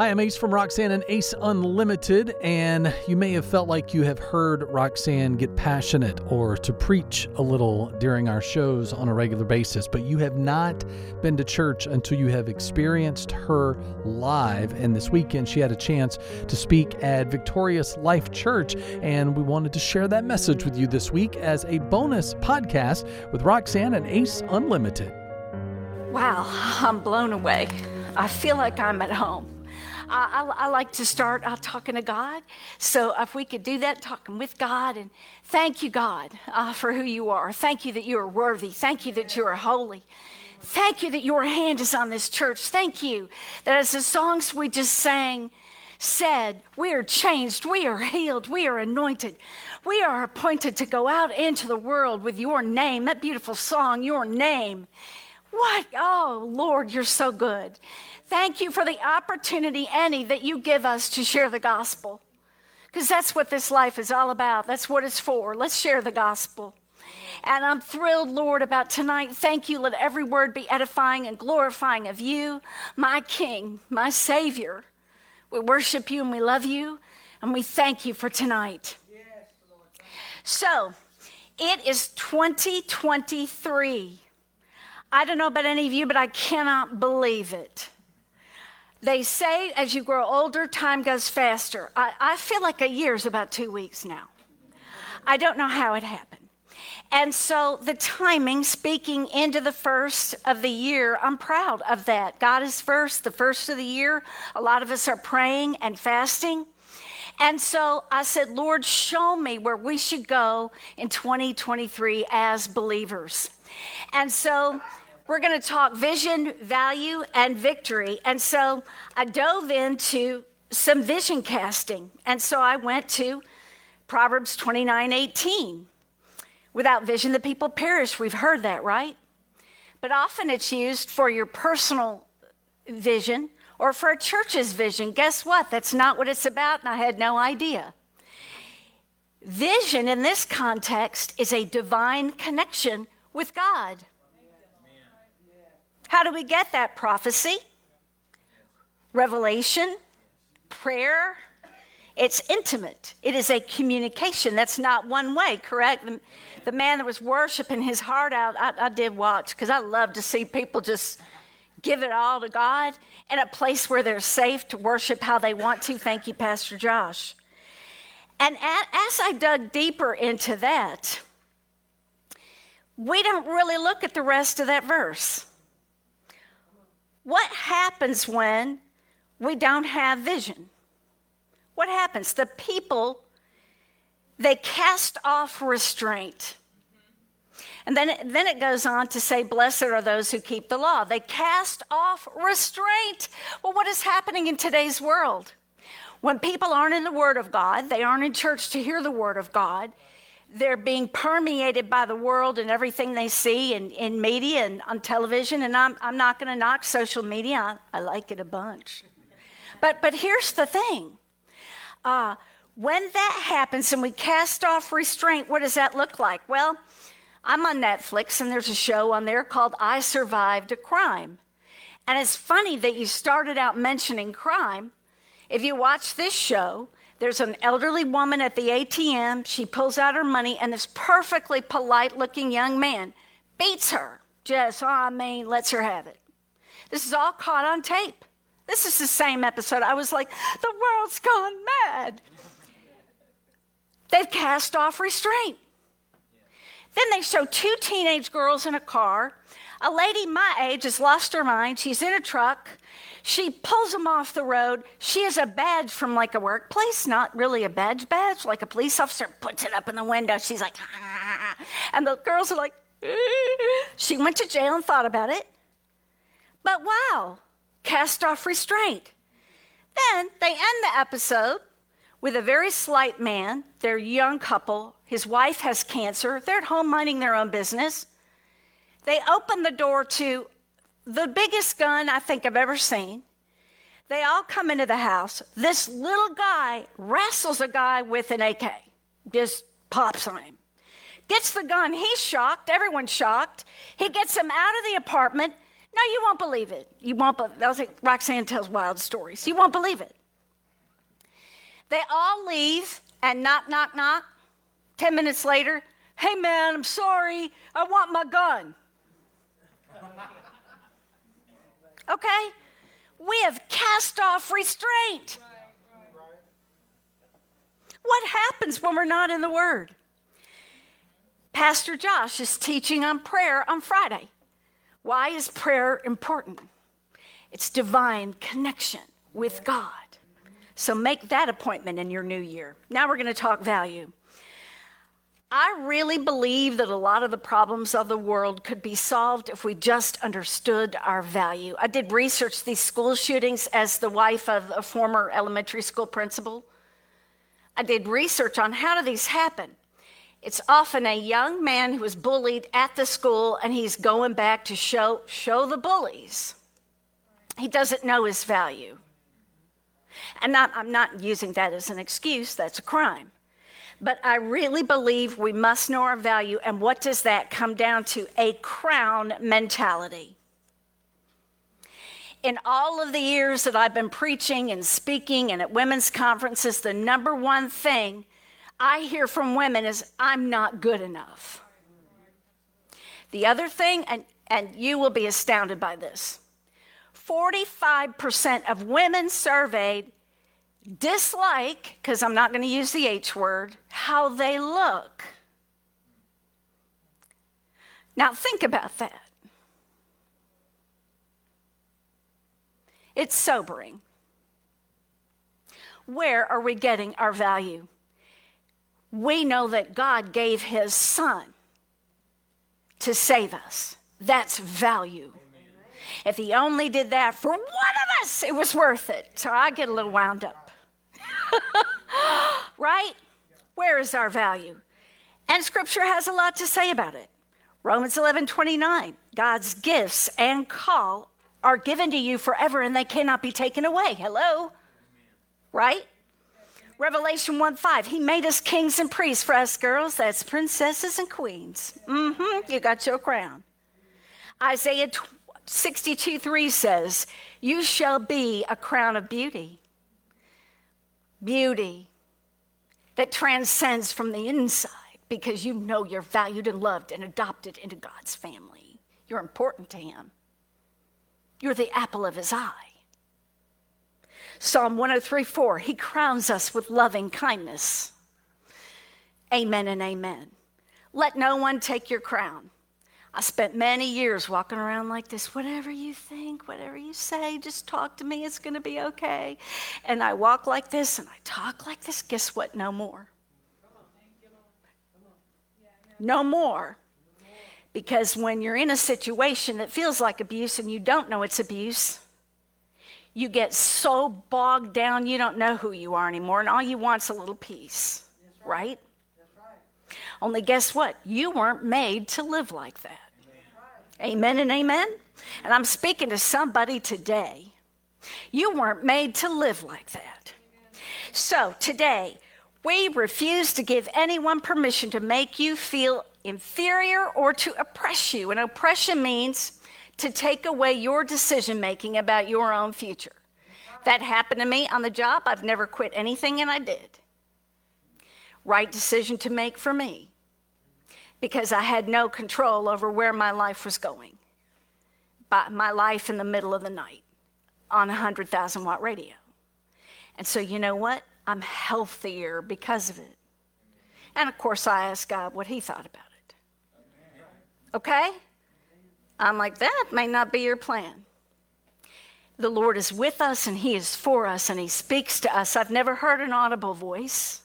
Hi, I'm Ace from Roxanne and Ace Unlimited, and you may have felt like you have heard Roxanne get passionate or to preach a little during our shows on a regular basis, but you have not been to church until you have experienced her live. And this weekend, she had a chance to speak at Victorious Life Church, and we wanted to share that message with you this week as a bonus podcast with Roxanne and Ace Unlimited. Wow, I'm blown away. I feel like I'm at home. I, I, I, like to start out talking to God. So if we could do that, talking with God, and thank you, God, uh, for who you are. Thank you that you are worthy. Thank you that you are holy. Thank you that your hand is on this church. Thank you that as the songs we just sang said, we are changed, we are healed, we are anointed. We are appointed to go out into the world with your name, that beautiful song, your name. What? Oh, Lord, you're so good. Thank you for the opportunity, Annie, that you give us to share the gospel. Because that's what this life is all about. That's what it's for. Let's share the gospel. And I'm thrilled, Lord, about tonight. Thank you. Let every word be edifying and glorifying of you, my King, my Savior. We worship you and we love you, and we thank you for tonight. Yes, so, it is 2023. I don't know about any of you, but I cannot believe it. They say as you grow older, time goes faster. I, I feel like a year is about two weeks now. I don't know how it happened. And so the timing, speaking into the first of the year, I'm proud of that. God is first, the first of the year. A lot of us are praying and fasting. And so I said, Lord, show me where we should go in 2023 as believers. And so we're going to talk vision, value, and victory. And so I dove into some vision casting. And so I went to Proverbs 29 18. Without vision, the people perish. We've heard that, right? But often it's used for your personal vision or for a church's vision. Guess what? That's not what it's about, and I had no idea. Vision in this context is a divine connection with God. How do we get that prophecy? Revelation, prayer. It's intimate. It is a communication. That's not one way, correct? The, the man that was worshiping his heart out, I, I did watch because I love to see people just give it all to God in a place where they're safe to worship how they want to. Thank you, Pastor Josh. And as I dug deeper into that, we don't really look at the rest of that verse. What happens when we don't have vision? What happens? The people, they cast off restraint. And then, then it goes on to say, Blessed are those who keep the law. They cast off restraint. Well, what is happening in today's world? When people aren't in the Word of God, they aren't in church to hear the Word of God, they're being permeated by the world and everything they see in, in media and on television. And I'm, I'm not going to knock social media, I, I, like it a bunch. But, but here's the thing uh, when that happens and we cast off restraint, what does that look like? Well, I'm on Netflix and there's a show on there called I Survived a Crime. And it's funny that you started out mentioning crime. If you watch this show, there's an elderly woman at the ATM. She pulls out her money, and this perfectly polite looking young man beats her. Just, oh, I mean, lets her have it. This is all caught on tape. This is the same episode. I was like, the world's gone mad. They've cast off restraint. Then they show two teenage girls in a car. A lady my age has lost her mind. She's in a truck. She pulls him off the road. She has a badge from like a workplace, not really a badge badge, like a police officer puts it up in the window. She's like, ah. and the girls are like, she went to jail and thought about it. But wow, cast off restraint. Then they end the episode with a very slight man, their young couple. His wife has cancer. They're at home minding their own business. They open the door to the biggest gun I think I've ever seen. They all come into the house. This little guy wrestles a guy with an AK, just pops on him. Gets the gun. He's shocked. Everyone's shocked. He gets him out of the apartment, No, you won't believe it. You won't. Be- that was like Roxanne tells wild stories. You won't believe it. They all leave and knock, knock, knock. Ten minutes later, hey man, I'm sorry. I want my gun. Okay? We have cast off restraint. What happens when we're not in the Word? Pastor Josh is teaching on prayer on Friday. Why is prayer important? It's divine connection with God. So make that appointment in your new year. Now we're going to talk value. I really believe that a lot of the problems of the world could be solved if we just understood our value. I did research these school shootings as the wife of a former elementary school principal. I did research on how do these happen. It's often a young man who was bullied at the school and he's going back to show, show the bullies. He doesn't know his value. And not, I'm not using that as an excuse, that's a crime. But I really believe we must know our value. And what does that come down to? A crown mentality. In all of the years that I've been preaching and speaking and at women's conferences, the number one thing I hear from women is, I'm not good enough. The other thing, and, and you will be astounded by this 45% of women surveyed dislike, because I'm not going to use the H word, how they look. Now, think about that. It's sobering. Where are we getting our value? We know that God gave his son to save us. That's value. If he only did that for one of us, it was worth it. So I get a little wound up. right? Where is our value? And scripture has a lot to say about it. Romans 11 29, God's gifts and call are given to you forever and they cannot be taken away. Hello? Right? Revelation 1 5, He made us kings and priests for us girls. That's princesses and queens. Mm hmm. You got your crown. Isaiah 62 3 says, You shall be a crown of beauty beauty that transcends from the inside because you know you're valued and loved and adopted into God's family. You're important to Him. You're the apple of His eye. Psalm 103 4, He crowns us with loving kindness. Amen and amen. Let no one take your crown. I spent many years walking around like this whatever you think, whatever you say, just talk to me, it's going to be okay. And I walk like this and I talk like this. Guess what? No more. No more. Because when you're in a situation that feels like abuse and you don't know it's abuse, you get so bogged down you don't know who you are anymore, and all you want's a little peace, right? Only guess what? You weren't made to live like that. Amen and amen. And I'm speaking to somebody today. You weren't made to live like that. So today, we refuse to give anyone permission to make you feel inferior or to oppress you. And oppression means to take away your decision making about your own future. That happened to me on the job. I've never quit anything, and I did. Right decision to make for me because I had no control over where my life was going. But my life in the middle of the night on a 100,000 watt radio. And so, you know what? I'm healthier because of it. And of course, I asked God what He thought about it. Okay? I'm like, that may not be your plan. The Lord is with us and He is for us and He speaks to us. I've never heard an audible voice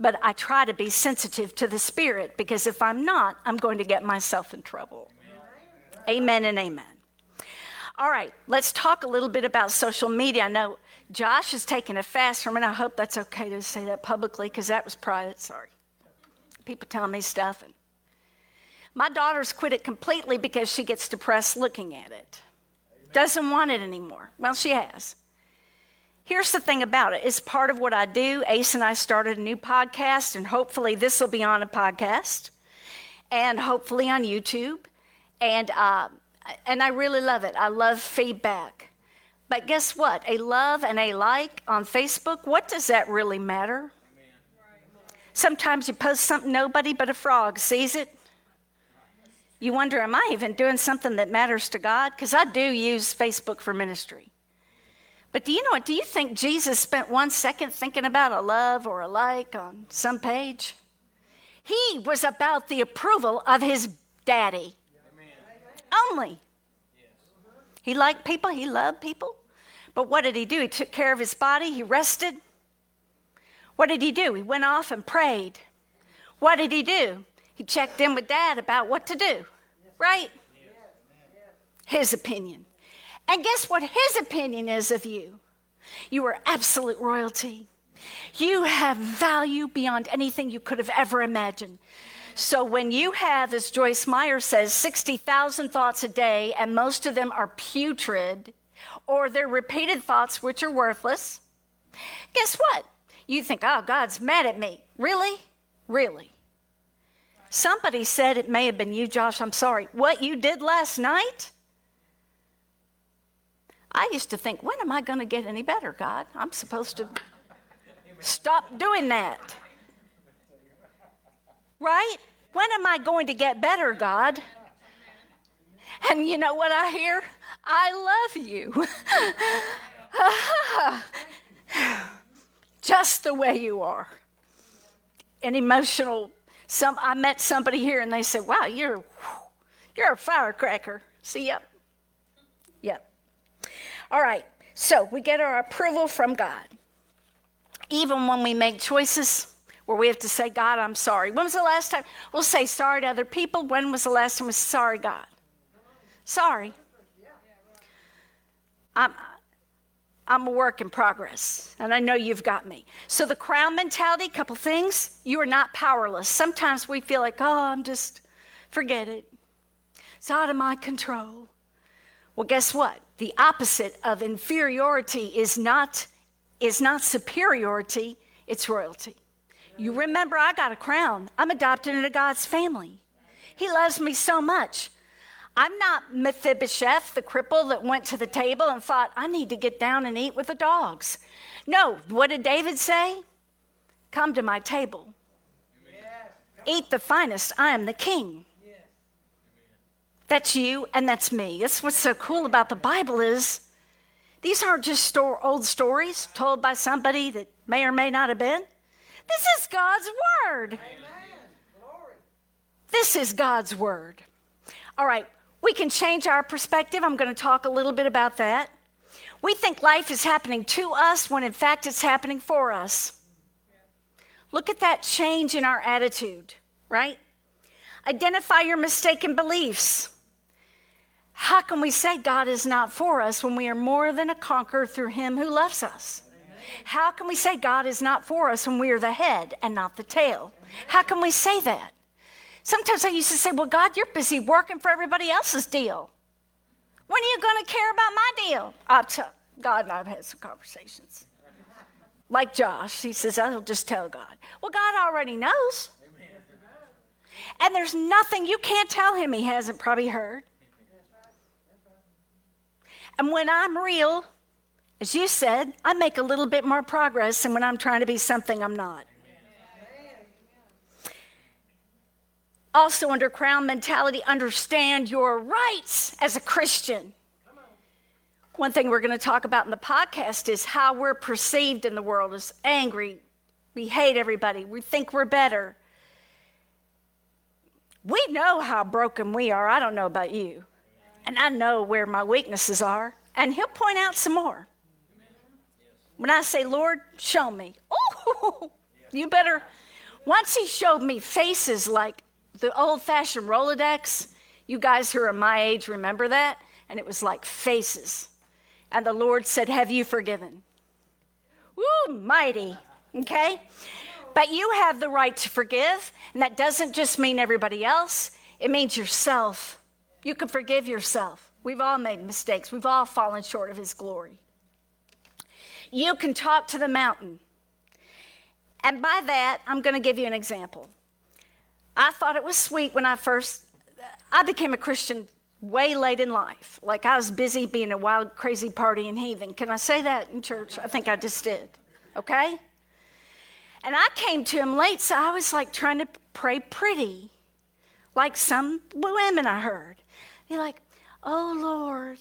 but I try to be sensitive to the Spirit because if I'm not, I'm going to get myself in trouble. Amen, amen and amen. All right, let's talk a little bit about social media. I know Josh is taking a fast from it. I hope that's okay to say that publicly because that was private. Sorry. People telling me stuff. And my daughter's quit it completely because she gets depressed looking at it. Doesn't want it anymore. Well, she has. Here's the thing about it it's part of what I do. Ace and I started a new podcast, and hopefully, this will be on a podcast and hopefully on YouTube. And uh, and I really love it. I love feedback. But guess what? A love and a like on Facebook, what does that really matter? Sometimes you post something nobody but a frog sees it. You wonder, am I even doing something that matters to God? Because I do use Facebook for ministry. But do you know what? Do you think Jesus spent one second thinking about a love or a like on some page? He was about the approval of his daddy. Only. He liked people, he loved people. But what did he do? He took care of his body, he rested. What did he do? He went off and prayed. What did he do? He checked in with dad about what to do, right? His opinion. And guess what his opinion is of you? You are absolute royalty. You have value beyond anything you could have ever imagined. So when you have, as Joyce Meyer says, 60,000 thoughts a day, and most of them are putrid, or they're repeated thoughts which are worthless, guess what? You think, oh, God's mad at me. Really? Really? Somebody said it may have been you, Josh. I'm sorry. What you did last night? I used to think, when am I going to get any better, God? I'm supposed to stop doing that. Right? When am I going to get better, God? And you know what I hear? I love you. Just the way you are. An emotional some I met somebody here and they said, "Wow, you're you're a firecracker." See, yep. All right. So, we get our approval from God. Even when we make choices where we have to say, God, I'm sorry. When was the last time? We'll say sorry to other people. When was the last time we said, sorry, God? Sorry. I'm, I'm a work in progress, and I know you've got me. So, the crown mentality, couple things. You are not powerless. Sometimes we feel like, oh, I'm just, forget it. It's out of my control. Well, guess what? The opposite of inferiority is not, is not superiority, it's royalty. You remember, I got a crown. I'm adopted into God's family. He loves me so much. I'm not Mephibosheth, the cripple that went to the table and thought, I need to get down and eat with the dogs. No, what did David say? Come to my table. Eat the finest. I am the king. That's you and that's me. That's what's so cool about the Bible is these aren't just store, old stories told by somebody that may or may not have been. This is God's word. This is God's word. All right, we can change our perspective. I'm going to talk a little bit about that. We think life is happening to us when in fact it's happening for us. Look at that change in our attitude, right? Identify your mistaken beliefs. How can we say God is not for us when we are more than a conqueror through Him who loves us? How can we say God is not for us when we are the head and not the tail? How can we say that? Sometimes I used to say, Well, God, you're busy working for everybody else's deal. When are you going to care about my deal? I'll tell God and I've had some conversations. Like Josh, he says, I'll just tell God. Well, God already knows. And there's nothing you can't tell him he hasn't probably heard. And when I'm real, as you said, I make a little bit more progress than when I'm trying to be something I'm not. Also, under crown mentality, understand your rights as a Christian. One thing we're going to talk about in the podcast is how we're perceived in the world as angry. We hate everybody. We think we're better. We know how broken we are. I don't know about you. And I know where my weaknesses are. And He'll point out some more. When I say, Lord, show me, oh, you better. Once he showed me faces like the old fashioned Rolodex, you guys who are my age remember that? And it was like faces. And the Lord said, Have you forgiven? Woo, mighty. Okay? But you have the right to forgive. And that doesn't just mean everybody else, it means yourself. You can forgive yourself. We've all made mistakes, we've all fallen short of His glory. You can talk to the mountain. And by that, I'm going to give you an example. I thought it was sweet when I first I became a Christian way late in life. Like I was busy being a wild, crazy party and heathen. Can I say that in church? I think I just did. Okay? And I came to him late, so I was like trying to pray pretty, like some women I heard. Be like, oh Lord.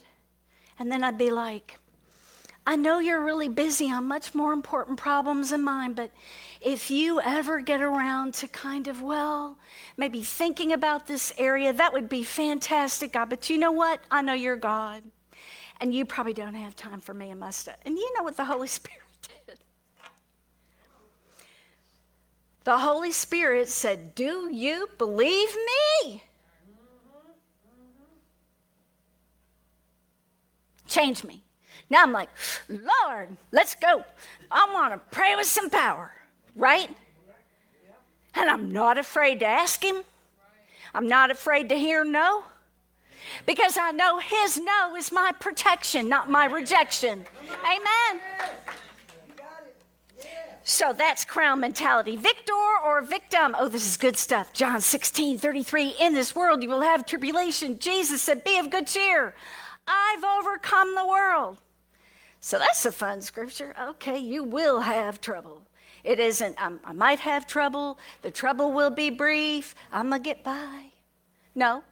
And then I'd be like, I know you're really busy on much more important problems than mine, but if you ever get around to kind of, well, maybe thinking about this area, that would be fantastic, God. But you know what? I know you're God. And you probably don't have time for me and my stuff. And you know what the Holy Spirit did? The Holy Spirit said, Do you believe me? Change me. Now I'm like, Lord, let's go. I want to pray with some power right? And I'm not afraid to ask him. I'm not afraid to hear no. Because I know his no is my protection, not my rejection. Amen. So that's crown mentality. Victor or victim. Oh, this is good stuff. John 16, 33. In this world you will have tribulation. Jesus said, Be of good cheer. I've overcome the world. So that's a fun scripture. Okay, you will have trouble. It isn't, um, I might have trouble, the trouble will be brief, I'm to get by. No.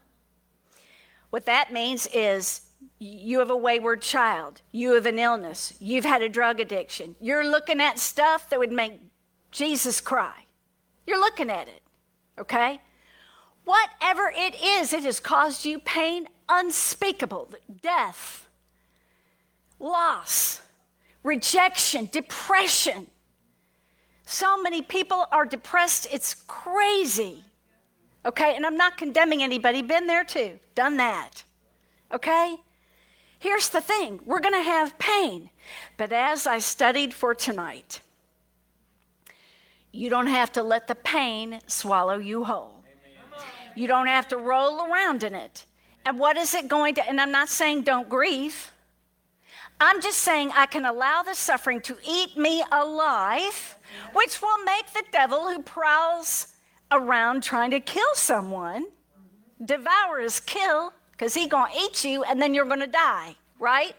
What that means is you have a wayward child, you have an illness, you've had a drug addiction, you're looking at stuff that would make Jesus cry. You're looking at it, okay? Whatever it is, it has caused you pain unspeakable, death, loss, rejection, depression. So many people are depressed, it's crazy. Okay, and I'm not condemning anybody, been there too, done that. Okay? Here's the thing we're going to have pain. But as I studied for tonight, you don't have to let the pain swallow you whole. You don't have to roll around in it. And what is it going to, and I'm not saying don't grieve. I'm just saying I can allow the suffering to eat me alive which will make the devil who prowls around trying to kill someone devour kill because he gonna eat you and then you're gonna die right?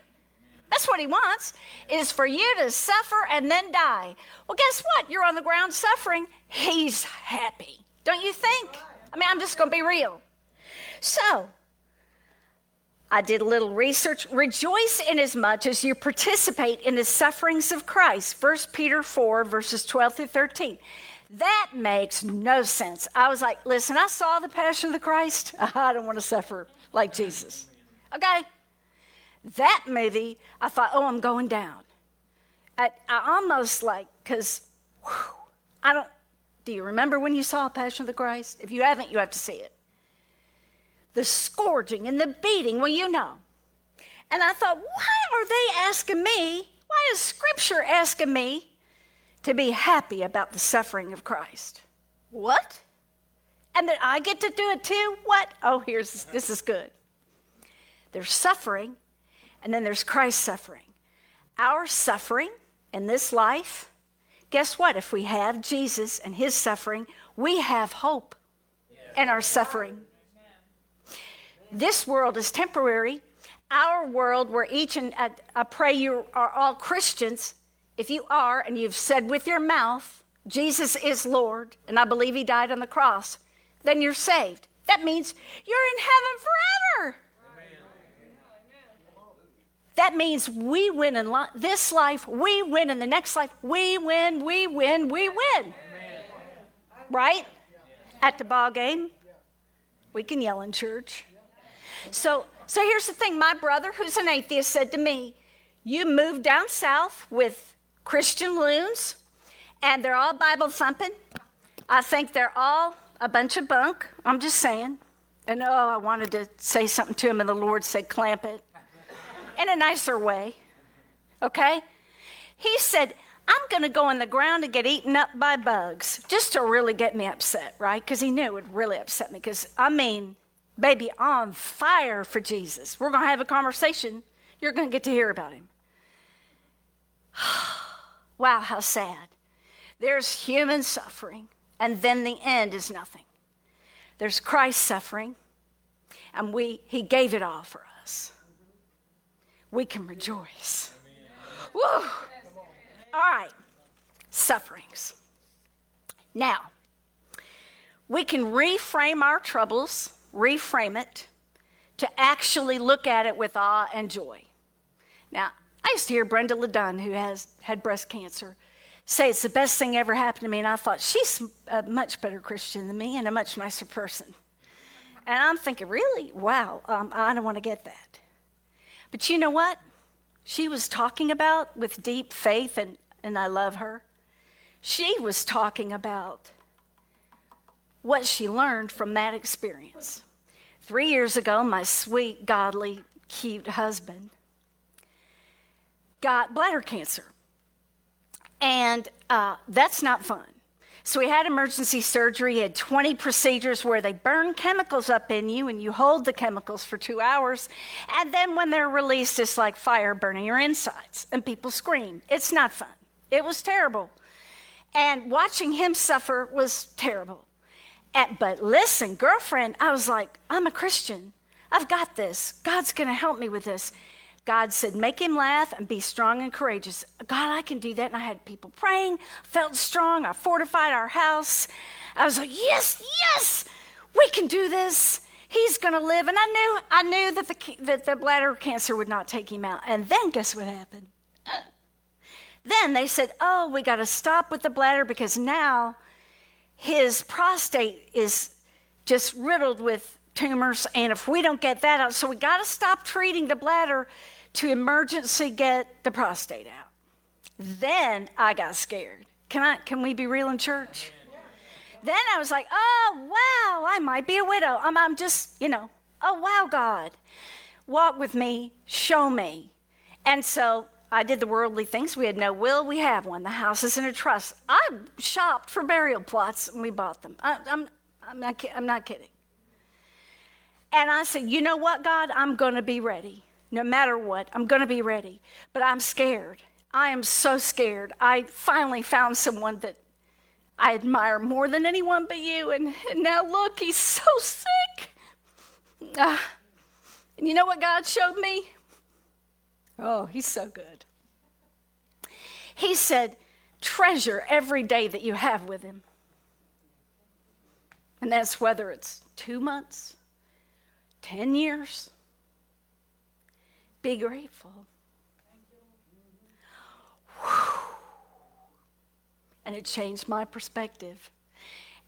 That's what he wants is for you to suffer and then die. Well guess what? You're on the ground suffering. He's happy. Don't you think? I mean i'm just gonna be real. So I did a little research. Rejoice in as much as you participate in the sufferings of Christ. 1 Peter 4, verses 12 through 13. That makes no sense. I was like, listen, I saw the Passion of the Christ. I don't want to suffer like Jesus. Okay? That movie, I thought, oh, I'm going down. I, I almost like, because I don't, do you remember when you saw Passion of the Christ? If you haven't, you have to see it the scourging and the beating. Well, you know. And I thought, why are they asking me? Why is Scripture asking me to be happy about the suffering of Christ? What? And that I get to do it too? What? Oh, here's this is good. There's suffering, and then there's Christ's suffering. Our suffering in this life, guess what? If we have Jesus and his suffering, we have hope in our suffering. This world is temporary. Our world, where each and I, I pray you are all Christians. If you are, and you've said with your mouth, Jesus is Lord, and I believe He died on the cross, then you're saved. That means you're in heaven forever. That means we win in li- this life, we win in the next life, we win, we win, we win. Right? At the ball game, we can yell in church. So, so here's the thing my brother, who's an atheist, said to me, You moved down south with Christian loons, and they're all Bible thumping. I think they're all a bunch of bunk. I'm just saying. And oh, I wanted to say something to him, and the Lord said, Clamp it in a nicer way. Okay? He said, I'm going to go in the ground and get eaten up by bugs just to really get me upset, right? Because he knew it would really upset me. Because, I mean, baby on fire for Jesus. We're going to have a conversation. You're going to get to hear about him. wow, how sad. There's human suffering, and then the end is nothing. There's Christ suffering, And we, he gave it all for us. We can rejoice. Woo! All right, sufferings. Now, we can reframe our troubles, reframe it, to actually look at it with awe and joy. Now, I used to hear Brenda Ladun, who has had breast cancer, say it's the best thing ever happened to me. And I thought, she's a much better Christian than me and a much nicer person. And I'm thinking, really? Wow, um, I don't want to get that. But you know what? She was talking about with deep faith, and, and I love her. She was talking about what she learned from that experience. Three years ago, my sweet, godly, cute husband got bladder cancer. And uh, that's not fun. So he had emergency surgery. He had 20 procedures where they burn chemicals up in you and you hold the chemicals for two hours. And then when they're released, it's like fire burning your insides and people scream. It's not fun. It was terrible. And watching him suffer was terrible. But listen, girlfriend, I was like, I'm a Christian. I've got this. God's going to help me with this. God said, make him laugh and be strong and courageous. God, I can do that. And I had people praying, felt strong. I fortified our house. I was like, yes, yes, we can do this. He's going to live. And I knew, I knew that the, that the bladder cancer would not take him out. And then guess what happened? Then they said, oh, we got to stop with the bladder because now his prostate is just riddled with tumors. And if we don't get that out, so we got to stop treating the bladder to emergency get the prostate out. Then I got scared. Can I can we be real in church? Then I was like, oh wow, I might be a widow. I'm, I'm just, you know, oh wow, God. Walk with me, show me. And so I did the worldly things. We had no will, we have one. The house is in a trust. I shopped for burial plots and we bought them. I, I'm, I'm, not, I'm not kidding. And I said, you know what, God? I'm going to be ready no matter what. I'm going to be ready. But I'm scared. I am so scared. I finally found someone that I admire more than anyone but you. And, and now look, he's so sick. Uh, and you know what God showed me? Oh, he's so good. He said, treasure every day that you have with him. And that's whether it's two months, 10 years, be grateful. And it changed my perspective.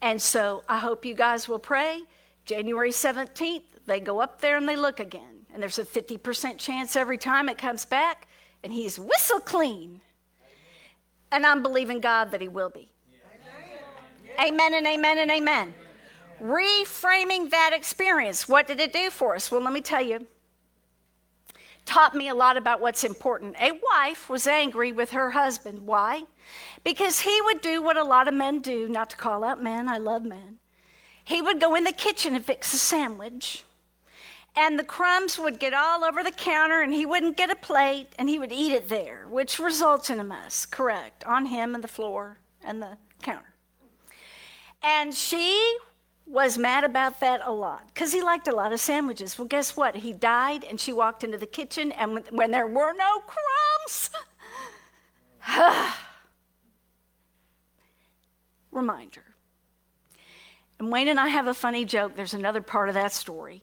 And so I hope you guys will pray. January 17th, they go up there and they look again. And there's a 50% chance every time it comes back, and he's whistle clean. And I'm believing God that he will be. Amen and amen and amen. Reframing that experience. What did it do for us? Well, let me tell you taught me a lot about what's important. A wife was angry with her husband. Why? Because he would do what a lot of men do, not to call out men, I love men. He would go in the kitchen and fix a sandwich, and the crumbs would get all over the counter, and he wouldn't get a plate, and he would eat it there, which results in a mess, correct, on him and the floor and the counter. And she was mad about that a lot because he liked a lot of sandwiches. Well, guess what? He died, and she walked into the kitchen, and when there were no crumbs, reminder. And Wayne and I have a funny joke. There's another part of that story.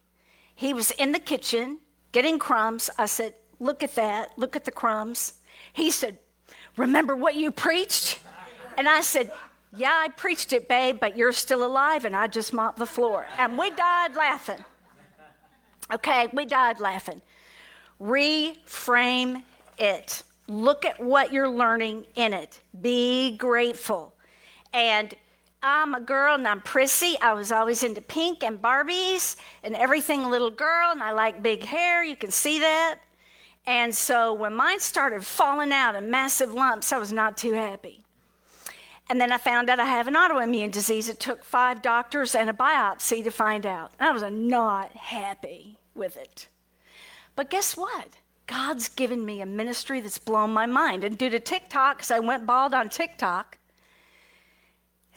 He was in the kitchen getting crumbs. I said, Look at that. Look at the crumbs. He said, Remember what you preached? And I said, yeah, I preached it, babe, but you're still alive and I just mopped the floor. And we died laughing. Okay, we died laughing. Reframe it. Look at what you're learning in it. Be grateful. And I'm a girl and I'm prissy. I was always into pink and Barbies and everything little girl, and I like big hair. You can see that. And so when mine started falling out in massive lumps, I was not too happy. And then I found out I have an autoimmune disease. It took five doctors and a biopsy to find out. I was not happy with it. But guess what? God's given me a ministry that's blown my mind. And due to TikTok, because I went bald on TikTok,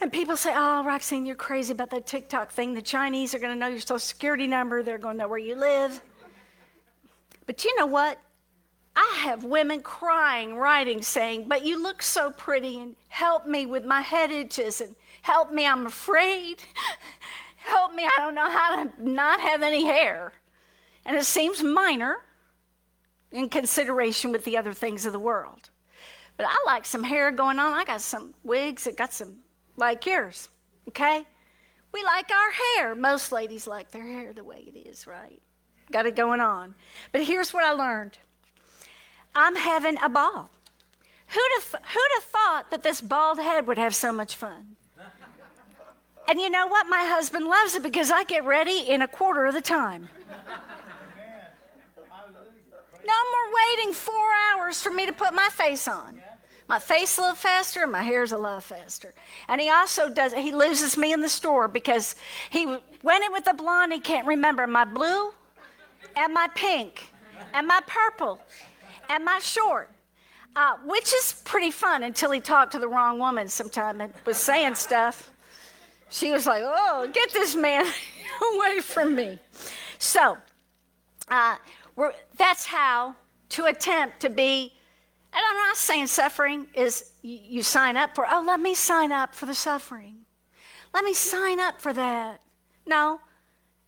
And people say, oh, Roxanne, you're crazy about that TikTok thing. The Chinese are going to know your social security number, they're going to know where you live. But you know what? I have women crying, writing, saying, But you look so pretty, and help me with my head itches, and help me, I'm afraid. help me, I don't know how to not have any hair. And it seems minor in consideration with the other things of the world. But I like some hair going on. I got some wigs I got some like yours, okay? We like our hair. Most ladies like their hair the way it is, right? Got it going on. But here's what I learned I'm having a ball. Who'd have, who'd have thought that this bald head would have so much fun? And you know what? My husband loves it because I get ready in a quarter of the time. No more waiting four hours for me to put my face on. My face a little faster, my hair's a lot faster. And he also does, he loses me in the store because he went in with the blonde, he can't remember my blue and my pink and my purple and my short. Uh, which is pretty fun until he talked to the wrong woman sometime and was saying stuff. She was like, oh, get this man away from me. So, uh, that's how to attempt to be and I'm not saying suffering is you sign up for, oh, let me sign up for the suffering. Let me sign up for that. No,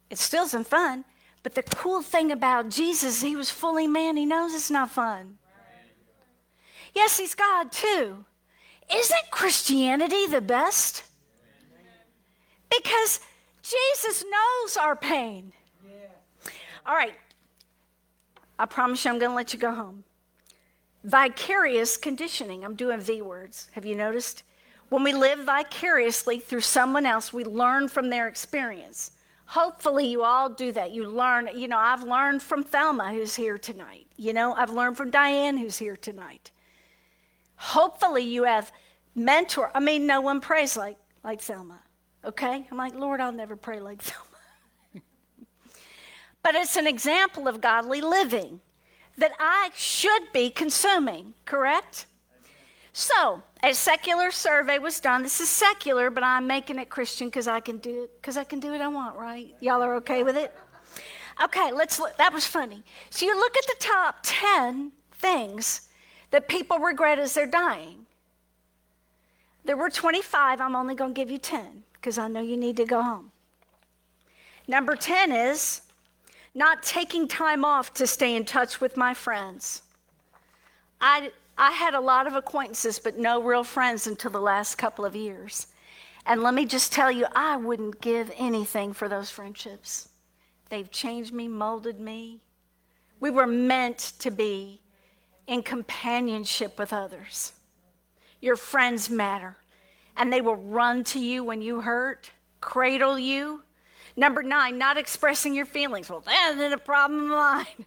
it still isn't fun. But the cool thing about Jesus, he was fully man. He knows it's not fun. Yes, he's God too. Isn't Christianity the best? Because Jesus knows our pain. All right. I promise you, I'm going to let you go home. Vicarious conditioning. I'm doing V words. Have you noticed? When we live vicariously through someone else, we learn from their experience. Hopefully, you all do that. You learn, you know, I've learned from Thelma, who's here tonight. You know, I've learned from Diane, who's here tonight. Hopefully, you have mentor. I mean, no one prays like, like Thelma, okay? I'm like, Lord, I'll never pray like Thelma. but it's an example of godly living that I should be consuming, correct? So, a secular survey was done. This is secular, but I'm making it Christian because I can do it because I can do what I want, right? Y'all are okay with it? Okay, let's look. That was funny. So you look at the top 10 things that people regret as they're dying. There were 25. I'm only going to give you 10 because I know you need to go home. Number 10 is not taking time off to stay in touch with my friends. I, I had a lot of acquaintances, but no real friends until the last couple of years. And let me just tell you, I wouldn't give anything for those friendships. They've changed me, molded me. We were meant to be in companionship with others. Your friends matter, and they will run to you when you hurt, cradle you, Number nine, not expressing your feelings. Well, that isn't a problem of mine.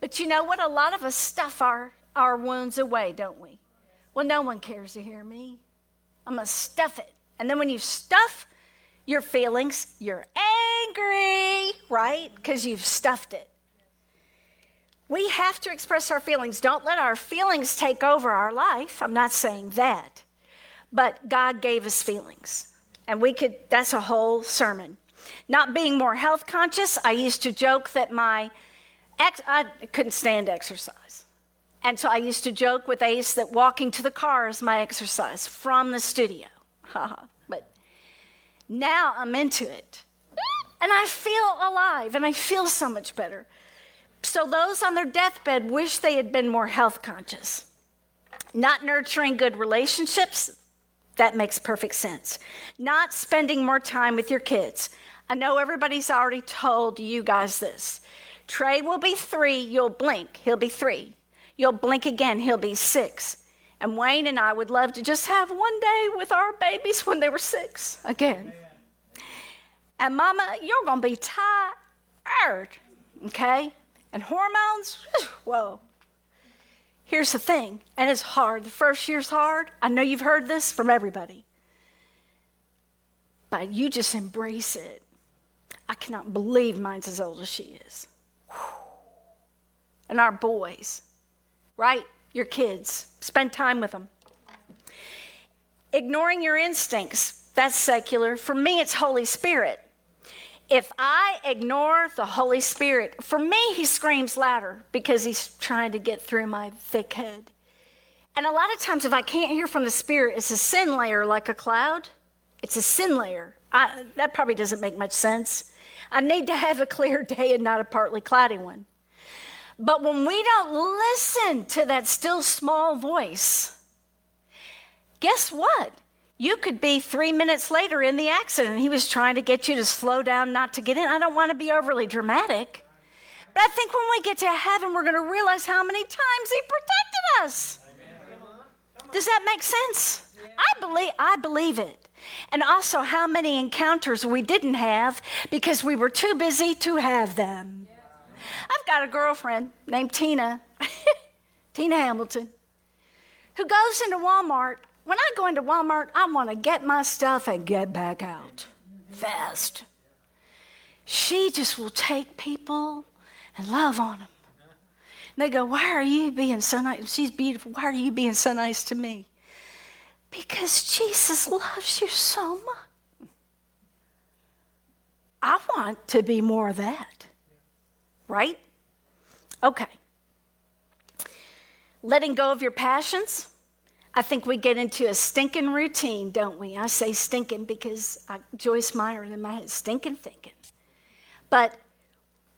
But you know what? A lot of us stuff our, our wounds away, don't we? Well, no one cares to hear me. I'm going to stuff it. And then when you stuff your feelings, you're angry, right? Because you've stuffed it. We have to express our feelings. Don't let our feelings take over our life. I'm not saying that. But God gave us feelings. And we could, that's a whole sermon. Not being more health conscious, I used to joke that my ex, I couldn't stand exercise. And so I used to joke with Ace that walking to the car is my exercise from the studio. but now I'm into it. And I feel alive and I feel so much better. So those on their deathbed wish they had been more health conscious. Not nurturing good relationships, that makes perfect sense. Not spending more time with your kids. I know everybody's already told you guys this. Trey will be three, you'll blink, he'll be three. You'll blink again, he'll be six. And Wayne and I would love to just have one day with our babies when they were six again. And mama, you're going to be tired, okay? And hormones, whoa. Here's the thing, and it's hard. The first year's hard. I know you've heard this from everybody. But you just embrace it. I cannot believe mine's as old as she is. And our boys, right? Your kids, spend time with them. Ignoring your instincts. That's secular. For me, it's Holy Spirit. If I ignore the Holy Spirit, for me, he screams louder because he's trying to get through my thick head. And a lot of times, if I can't hear from the Spirit, it's a sin layer like a cloud. It's a sin layer. I, that probably doesn't make much sense. I need to have a clear day and not a partly cloudy one. But when we don't listen to that still small voice, guess what? You could be three minutes later in the accident. He was trying to get you to slow down, not to get in. I don't want to be overly dramatic. But I think when we get to heaven, we're going to realize how many times He protected us. Does that make sense? I believe, I believe it. And also how many encounters we didn't have because we were too busy to have them. I've got a girlfriend named Tina, Tina Hamilton, who goes into Walmart. When I go into Walmart, I want to get my stuff and get back out fast. She just will take people and love on them. And they go, Why are you being so nice? She's beautiful. Why are you being so nice to me? Because Jesus loves you so much. I want to be more of that. Right? Okay. Letting go of your passions. I think we get into a stinking routine, don't we? I say stinking because I, Joyce Meyer in my head, stinking thinking. But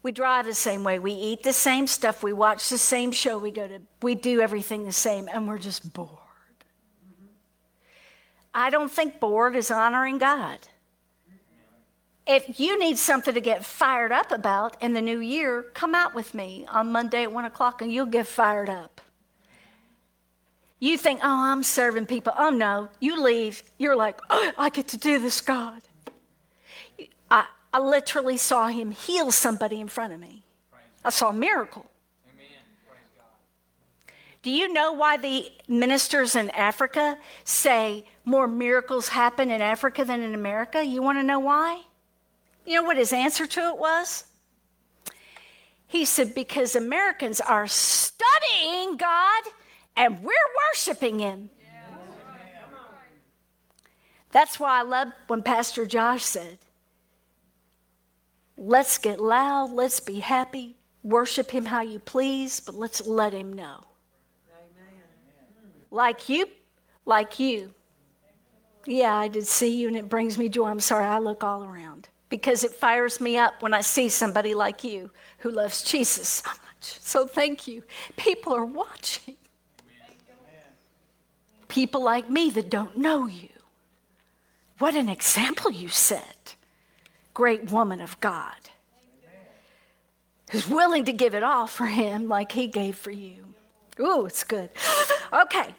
we drive the same way. We eat the same stuff. We watch the same show. We go to, we do everything the same, and we're just bored. I don't think bored is honoring God. If you need something to get fired up about in the new year, come out with me on Monday at one o'clock and you'll get fired up. You think, oh, I'm serving people. Oh, no. You leave. You're like, oh, I get to do this, God. I, I literally saw him heal somebody in front of me. I saw a miracle. Do you know why the ministers in Africa say more miracles happen in Africa than in America? You want to know why? You know what his answer to it was? He said, Because Americans are studying God and we're worshiping Him. That's why I love when Pastor Josh said, Let's get loud, let's be happy, worship Him how you please, but let's let Him know. Like you, like you. Yeah, I did see you and it brings me joy. I'm sorry, I look all around because it fires me up when I see somebody like you who loves Jesus so much. So thank you. People are watching. People like me that don't know you. What an example you set. Great woman of God who's willing to give it all for him like he gave for you. Ooh, it's good. Okay.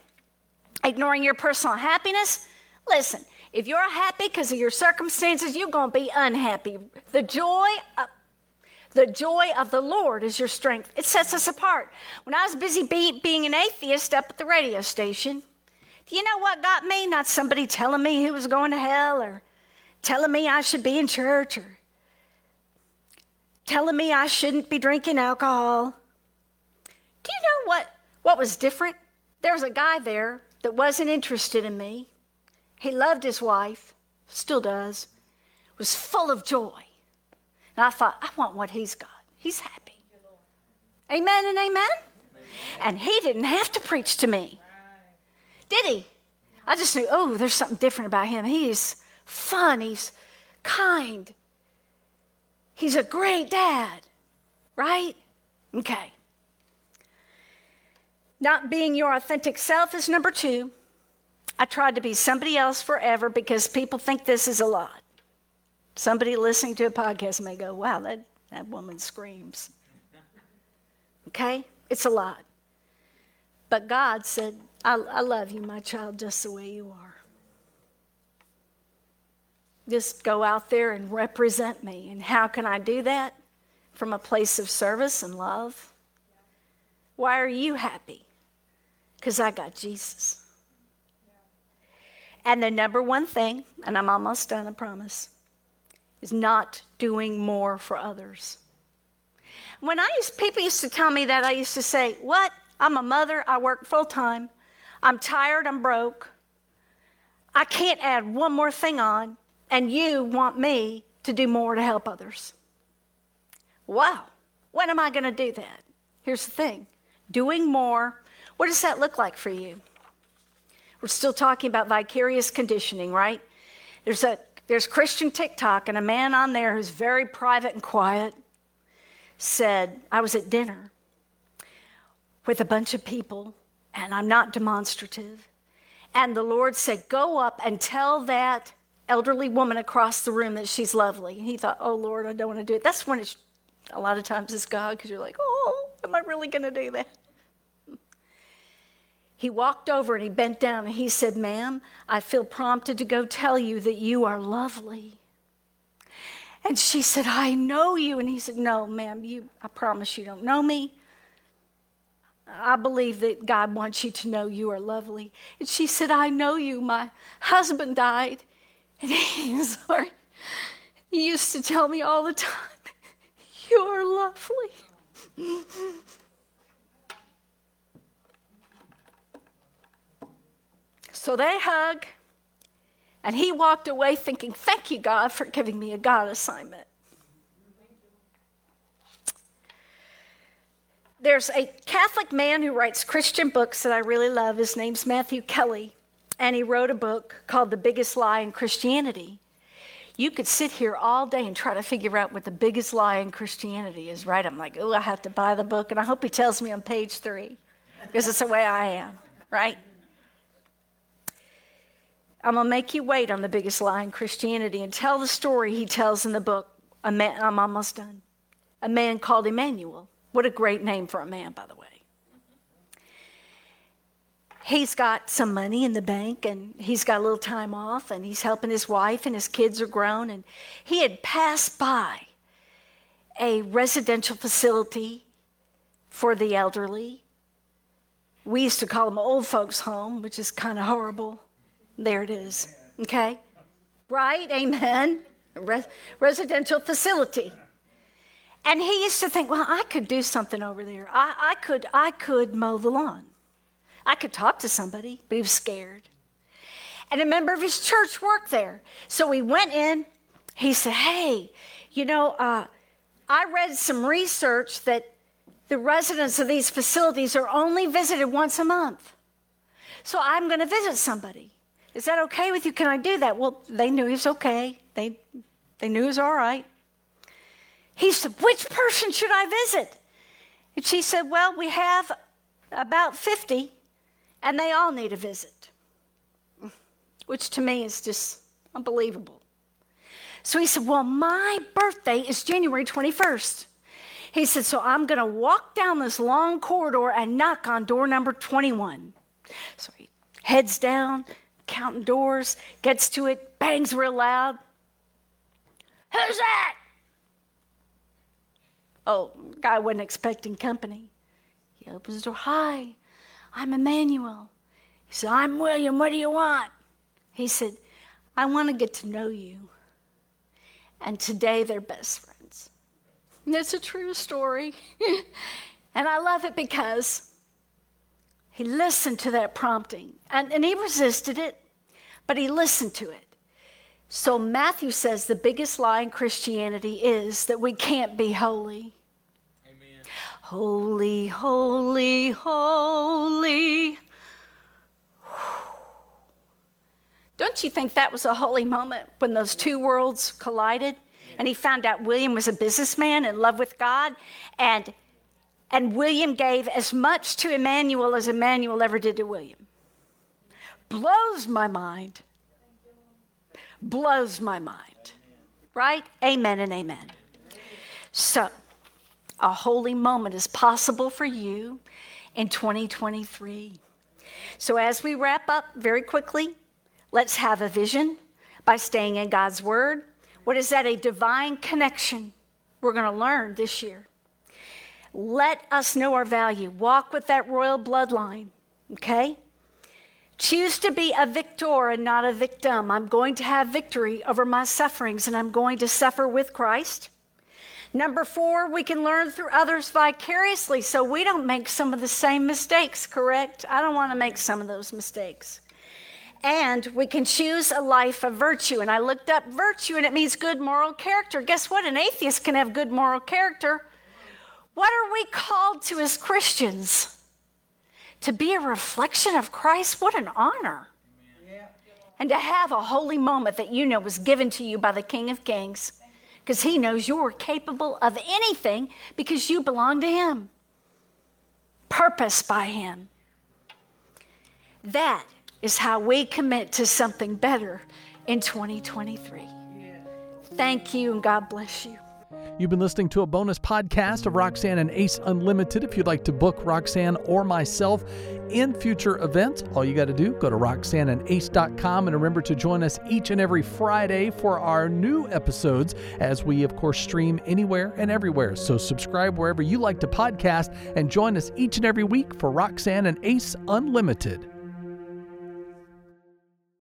Ignoring your personal happiness. Listen, if you're happy because of your circumstances, you're going to be unhappy. The joy of, the joy of the Lord is your strength. It sets us apart. When I was busy be, being an atheist up at the radio station, do you know what got me? Not somebody telling me who was going to hell or telling me I should be in church or telling me I shouldn't be drinking alcohol. Do you know what, what was different? There was a guy there that wasn't interested in me. He loved his wife, still does, was full of joy. And I thought, I want what he's got. He's happy. Amen and amen. And he didn't have to preach to me, did he? I just knew, oh, there's something different about him. He's fun, he's kind, he's a great dad, right? Okay. Not being your authentic self is number two. I tried to be somebody else forever because people think this is a lot. Somebody listening to a podcast may go, wow, that, that woman screams. Okay? It's a lot. But God said, I, I love you, my child, just the way you are. Just go out there and represent me. And how can I do that? From a place of service and love. Why are you happy? Because I got Jesus. And the number one thing, and I'm almost done, I promise, is not doing more for others. When I used, people used to tell me that, I used to say, What? I'm a mother, I work full time, I'm tired, I'm broke. I can't add one more thing on, and you want me to do more to help others. Wow, when am I going to do that? Here's the thing doing more, what does that look like for you? We're still talking about vicarious conditioning, right? There's a there's Christian TikTok, and a man on there who's very private and quiet said, I was at dinner with a bunch of people, and I'm not demonstrative. And the Lord said, Go up and tell that elderly woman across the room that she's lovely. And he thought, Oh Lord, I don't want to do it. That's when it's a lot of times it's God because you're like, Oh, am I really going to do that? He walked over and he bent down and he said, Ma'am, I feel prompted to go tell you that you are lovely. And she said, I know you. And he said, No, ma'am, you, I promise you don't know me. I believe that God wants you to know you are lovely. And she said, I know you. My husband died. And he, sorry, he used to tell me all the time, You are lovely. So they hug, and he walked away thinking, Thank you, God, for giving me a God assignment. There's a Catholic man who writes Christian books that I really love. His name's Matthew Kelly, and he wrote a book called The Biggest Lie in Christianity. You could sit here all day and try to figure out what the biggest lie in Christianity is, right? I'm like, oh, I have to buy the book, and I hope he tells me on page three, because it's the way I am, right? I'm going to make you wait on the biggest lie in Christianity and tell the story he tells in the book. A man, I'm almost done. A man called Emmanuel. What a great name for a man, by the way. He's got some money in the bank and he's got a little time off and he's helping his wife and his kids are grown. And he had passed by a residential facility for the elderly. We used to call them old folks' home, which is kind of horrible. There it is. Okay? Right? Amen. Res- residential facility. And he used to think, well, I could do something over there. I, I, could, I could mow the lawn. I could talk to somebody, but he was scared. And a member of his church worked there. So he went in. He said, hey, you know, uh, I read some research that the residents of these facilities are only visited once a month. So I'm going to visit somebody. Is that okay with you? Can I do that? Well, they knew he was okay. They, they knew he was all right. He said, Which person should I visit? And she said, Well, we have about 50, and they all need a visit, which to me is just unbelievable. So he said, Well, my birthday is January 21st. He said, So I'm going to walk down this long corridor and knock on door number 21. So he heads down, counting doors, gets to it, bangs real loud. Who's that? Oh, guy wasn't expecting company. He opens the door. Hi, I'm Emmanuel. He said, I'm William. What do you want? He said, I want to get to know you. And today they're best friends. And it's a true story. and I love it because he listened to that prompting and, and he resisted it, but he listened to it. So Matthew says the biggest lie in Christianity is that we can't be holy. Amen. Holy, holy, holy. Don't you think that was a holy moment when those two worlds collided? And he found out William was a businessman in love with God, and and William gave as much to Emmanuel as Emmanuel ever did to William. Blows my mind. Blows my mind. Right? Amen and amen. So, a holy moment is possible for you in 2023. So, as we wrap up very quickly, let's have a vision by staying in God's Word. What is that? A divine connection we're going to learn this year. Let us know our value. Walk with that royal bloodline, okay? Choose to be a victor and not a victim. I'm going to have victory over my sufferings and I'm going to suffer with Christ. Number four, we can learn through others vicariously so we don't make some of the same mistakes, correct? I don't want to make some of those mistakes. And we can choose a life of virtue. And I looked up virtue and it means good moral character. Guess what? An atheist can have good moral character. What are we called to as Christians? To be a reflection of Christ? What an honor. And to have a holy moment that you know was given to you by the King of Kings because he knows you're capable of anything because you belong to him. Purpose by him. That is how we commit to something better in 2023. Thank you and God bless you. You've been listening to a bonus podcast of Roxanne and Ace Unlimited. If you'd like to book Roxanne or myself in future events, all you got to do, go to roxanneandace.com and remember to join us each and every Friday for our new episodes as we, of course, stream anywhere and everywhere. So subscribe wherever you like to podcast and join us each and every week for Roxanne and Ace Unlimited.